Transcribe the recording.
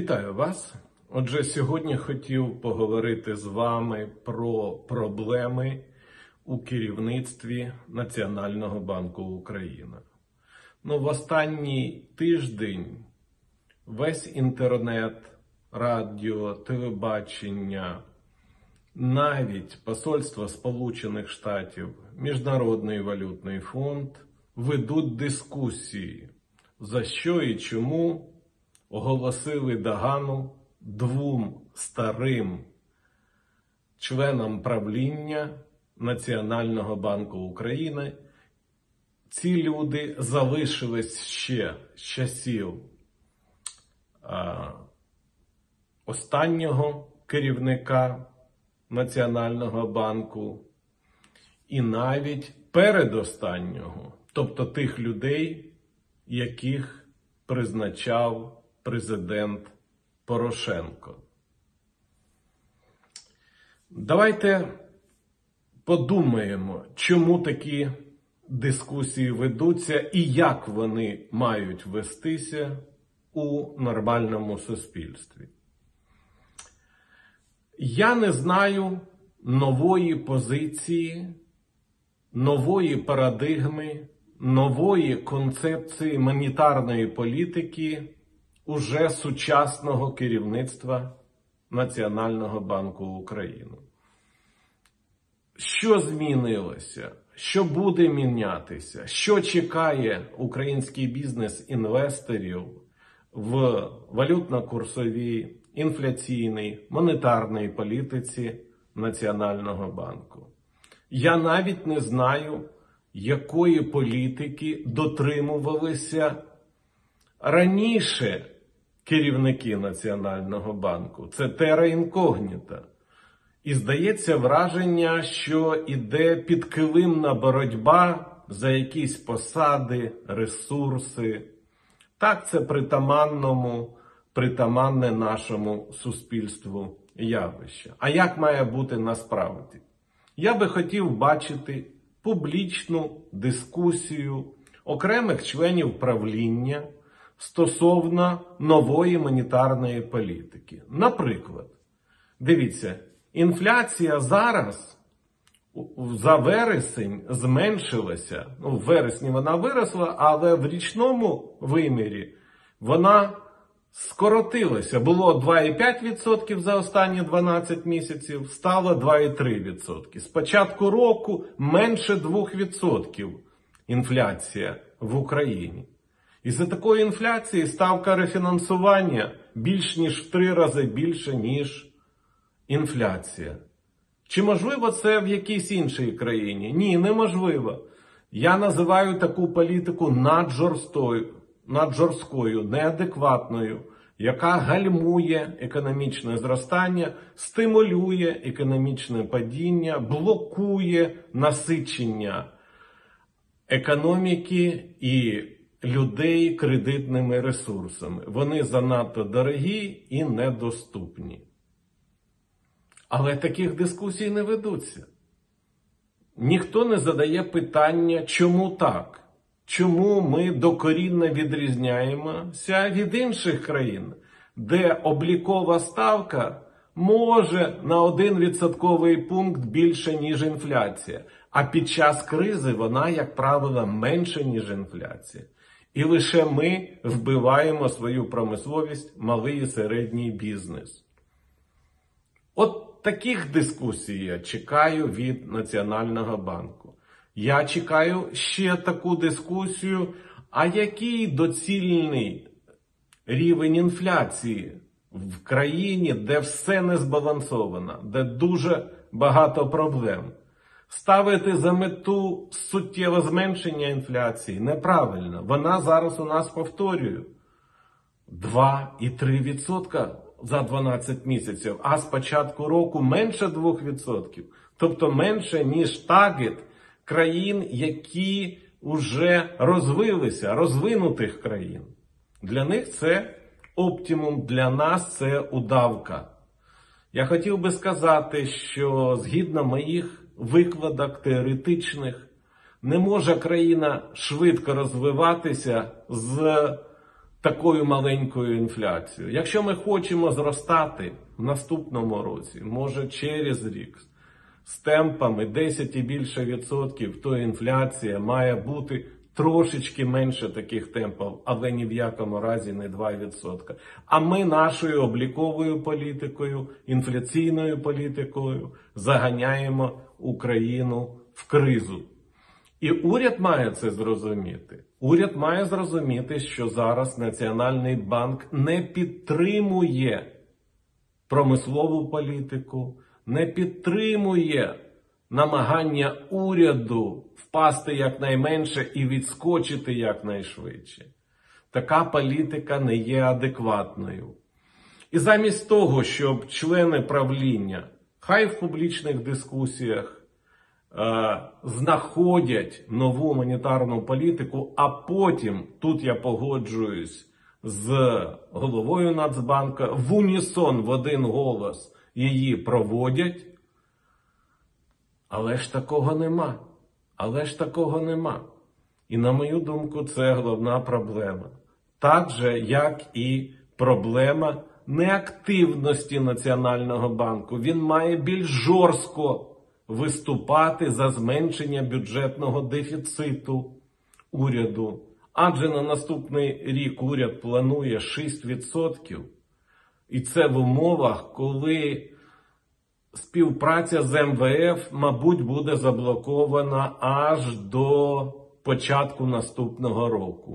Вітаю вас. Отже, сьогодні хотів поговорити з вами про проблеми у керівництві Національного банку України. Ну, в останній тиждень весь інтернет, радіо, телебачення, навіть Посольство Сполучених Штатів, Міжнародний валютний фонд ведуть дискусії, за що і чому оголосили догану двом старим членам правління Національного банку України. Ці люди залишились ще з часів а, останнього керівника Національного банку і навіть передостаннього, тобто тих людей, яких призначав президент Порошенко. Давайте подумаємо, чому такі дискусії ведуться і як вони мають вестися у нормальному суспільстві. Я не знаю нової позиції, нової парадигми, нової концепції монетарної політики уже сучасного керівництва Національного банку України. Що змінилося? Що буде мінятися? Що чекає український бізнес інвесторів в валютно-курсовій, інфляційній, монетарній політиці Національного банку? Я навіть не знаю, якої політики дотримувалися раніше керівники Національного банку. Це тера інкогніта. І здається враження, що іде підкилимна боротьба за якісь посади, ресурси. Так, це притаманному, притаманне нашому суспільству явище. А як має бути насправді? Я би хотів бачити публічну дискусію окремих членів правління стосовно нової монетарної політики. Наприклад, дивіться, інфляція зараз за вересень зменшилася. Ну, в вересні вона виросла, але в річному вимірі вона скоротилася. Було 2,5% за останні 12 місяців, стало 2,3%. З початку року менше 2% інфляція в Україні. І за такої інфляції ставка рефінансування більш ніж в три рази більше, ніж інфляція. Чи можливо це в якійсь іншій країні? Ні, неможливо. Я називаю таку політику наджорстою, наджорсткою, неадекватною, яка гальмує економічне зростання, стимулює економічне падіння, блокує насичення економіки і людей кредитними ресурсами. Вони занадто дорогі і недоступні. Але таких дискусій не ведуться. Ніхто не задає питання, чому так? Чому ми докорінно відрізняємося від інших країн, де облікова ставка може на один відсотковий пункт більше, ніж інфляція, а під час кризи вона, як правило, менше, ніж інфляція. І лише ми вбиваємо свою промисловість, малий і середній бізнес. От таких дискусій я чекаю від Національного банку. Я чекаю ще таку дискусію, а який доцільний рівень інфляції в країні, де все не збалансовано, де дуже багато проблем. Ставити за мету суттєве зменшення інфляції неправильно. Вона зараз у нас повторюю 2,3% за 12 місяців, а з початку року менше 2%. Тобто менше, ніж таргет країн, які вже розвилися, розвинутих країн. Для них це оптимум, для нас це удавка. Я хотів би сказати, що згідно моїх викладок теоретичних, не може країна швидко розвиватися з такою маленькою інфляцією. Якщо ми хочемо зростати в наступному році, може через рік, з темпами 10 і більше відсотків, то інфляція має бути трошечки менше таких темпів, але ні в якому разі не 2%. А ми нашою обліковою політикою, інфляційною політикою заганяємо Україну в кризу. І уряд має це зрозуміти. Уряд має зрозуміти, що зараз Національний банк не підтримує промислову політику, не підтримує намагання уряду впасти якнайменше і відскочити якнайшвидше. Така політика не є адекватною. І замість того, щоб члени правління, хай в публічних дискусіях е, знаходять нову монетарну політику, а потім тут я погоджуюсь з головою Нацбанка в унісон в один голос її проводять. Але ж такого нема. Але ж такого нема. І на мою думку, це головна проблема. Так же, як і проблема неактивності Національного банку. Він має більш жорстко виступати за зменшення бюджетного дефіциту уряду. Адже на наступний рік уряд планує 6%. І це в умовах, коли співпраця з МВФ, мабуть, буде заблокована аж до початку наступного року.